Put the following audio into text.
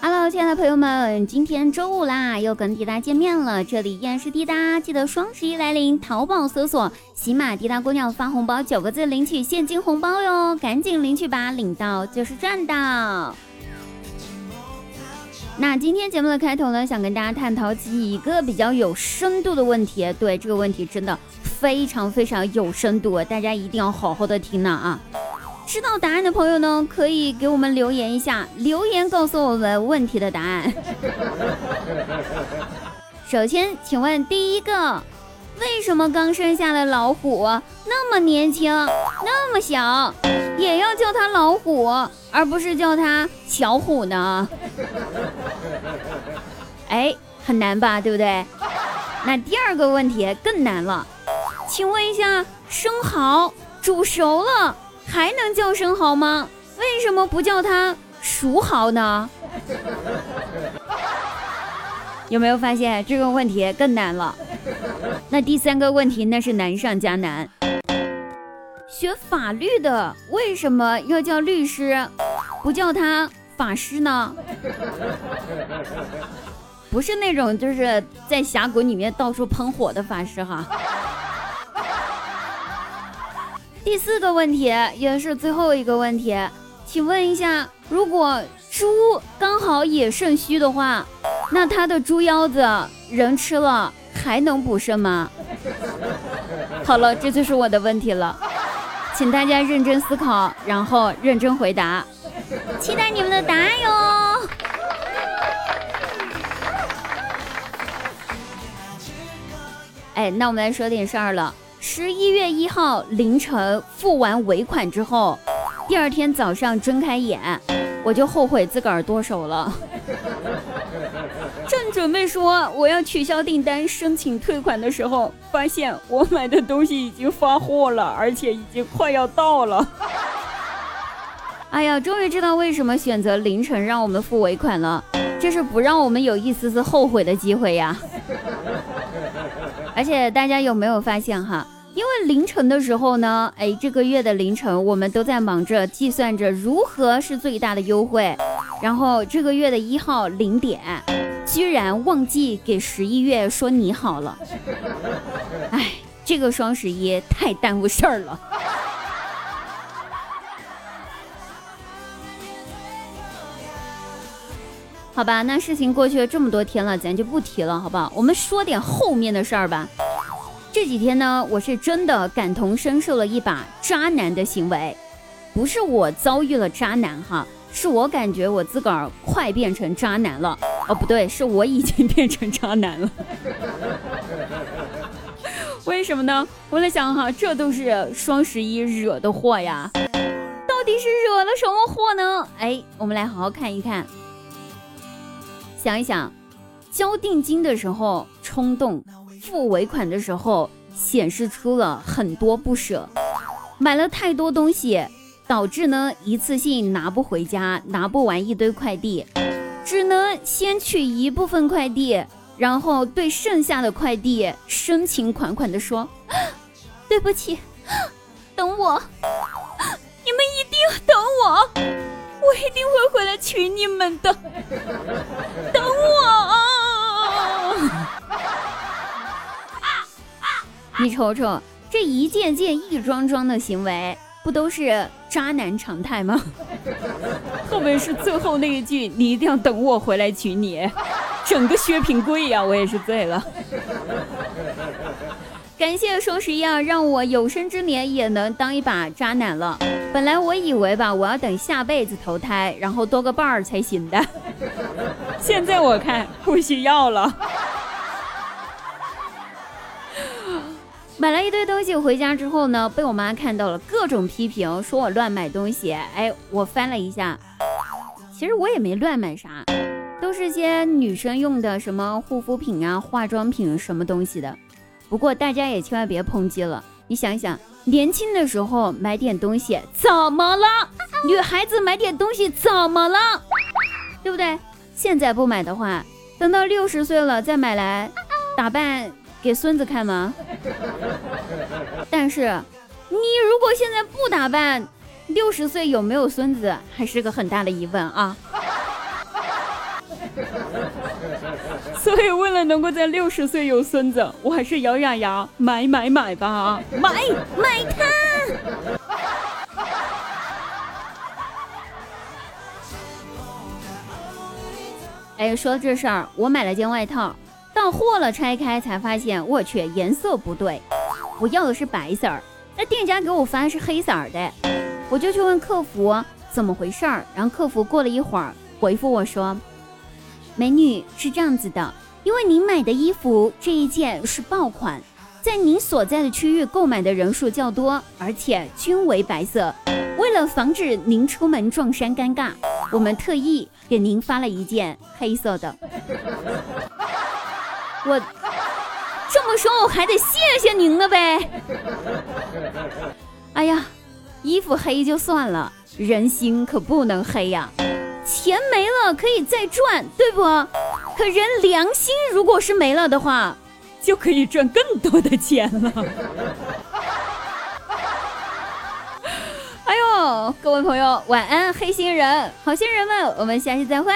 Hello，亲爱的朋友们，今天周五啦，又跟滴答见面了。这里依然是滴答，记得双十一来临，淘宝搜索“喜马滴答姑娘发红包”九个字领取现金红包哟，赶紧领取吧，领到就是赚到。那今天节目的开头呢，想跟大家探讨几个比较有深度的问题。对这个问题，真的非常非常有深度，大家一定要好好的听呢啊！知道答案的朋友呢，可以给我们留言一下，留言告诉我们问题的答案。首先，请问第一个，为什么刚生下的老虎那么年轻，那么小，也要叫它老虎，而不是叫它小虎呢？哎，很难吧，对不对？那第二个问题更难了，请问一下，生蚝煮熟了。还能叫生蚝吗？为什么不叫它熟蚝呢？有没有发现这个问题更难了？那第三个问题那是难上加难。学法律的为什么要叫律师，不叫他法师呢？不是那种就是在峡谷里面到处喷火的法师哈。第四个问题也是最后一个问题，请问一下，如果猪刚好也肾虚的话，那它的猪腰子人吃了还能补肾吗？好了，这就是我的问题了，请大家认真思考，然后认真回答，期待你们的答案哟。哎，那我们来说点事儿了。十一月一号凌晨付完尾款之后，第二天早上睁开眼，我就后悔自个儿剁手了。正准备说我要取消订单申请退款的时候，发现我买的东西已经发货了，而且已经快要到了。哎呀，终于知道为什么选择凌晨让我们付尾款了，这是不让我们有一丝丝后悔的机会呀。而且大家有没有发现哈？因为凌晨的时候呢，哎，这个月的凌晨我们都在忙着计算着如何是最大的优惠，然后这个月的一号零点，居然忘记给十一月说你好了。哎，这个双十一太耽误事儿了。好吧，那事情过去了这么多天了，咱就不提了，好不好？我们说点后面的事儿吧。这几天呢，我是真的感同身受了一把渣男的行为，不是我遭遇了渣男哈，是我感觉我自个儿快变成渣男了。哦，不对，是我已经变成渣男了。为什么呢？我在想哈，这都是双十一惹的祸呀。到底是惹了什么祸呢？哎，我们来好好看一看。想一想，交定金的时候冲动，付尾款的时候显示出了很多不舍，买了太多东西，导致呢一次性拿不回家，拿不完一堆快递，只能先取一部分快递，然后对剩下的快递深情款款的说：“ 对不起，等我，你们一定等我。”我一定会回来娶你们的，等我！你瞅瞅，这一件件一桩桩的行为，不都是渣男常态吗？后面是最后那一句，你一定要等我回来娶你，整个薛平贵呀，我也是醉了。感谢双十一啊，让我有生之年也能当一把渣男了。本来我以为吧，我要等下辈子投胎，然后多个伴儿才行的。现在我看不需要了。买了一堆东西回家之后呢，被我妈看到了，各种批评，说我乱买东西。哎，我翻了一下，其实我也没乱买啥，都是些女生用的什么护肤品啊、化妆品什么东西的。不过大家也千万别抨击了，你想想，年轻的时候买点东西怎么了？女孩子买点东西怎么了？对不对？现在不买的话，等到六十岁了再买来打扮给孙子看吗？但是你如果现在不打扮，六十岁有没有孙子还是个很大的疑问啊。所以为了能够在六十岁有孙子，我还是咬咬牙买买买吧，买买它。哎，说这事儿，我买了件外套，到货了，拆开才发现，我去，颜色不对，我要的是白色儿，那店家给我发的是黑色儿的，我就去问客服怎么回事儿，然后客服过了一会儿回复我说：“美女是这样子的，因为您买的衣服这一件是爆款，在您所在的区域购买的人数较多，而且均为白色，为了防止您出门撞衫尴尬。”我们特意给您发了一件黑色的，我这么说我还得谢谢您了呗。哎呀，衣服黑就算了，人心可不能黑呀。钱没了可以再赚，对不？可人良心如果是没了的话，就可以赚更多的钱了。哎呦各位朋友，晚安，黑心人，好心人们，我们下期再会。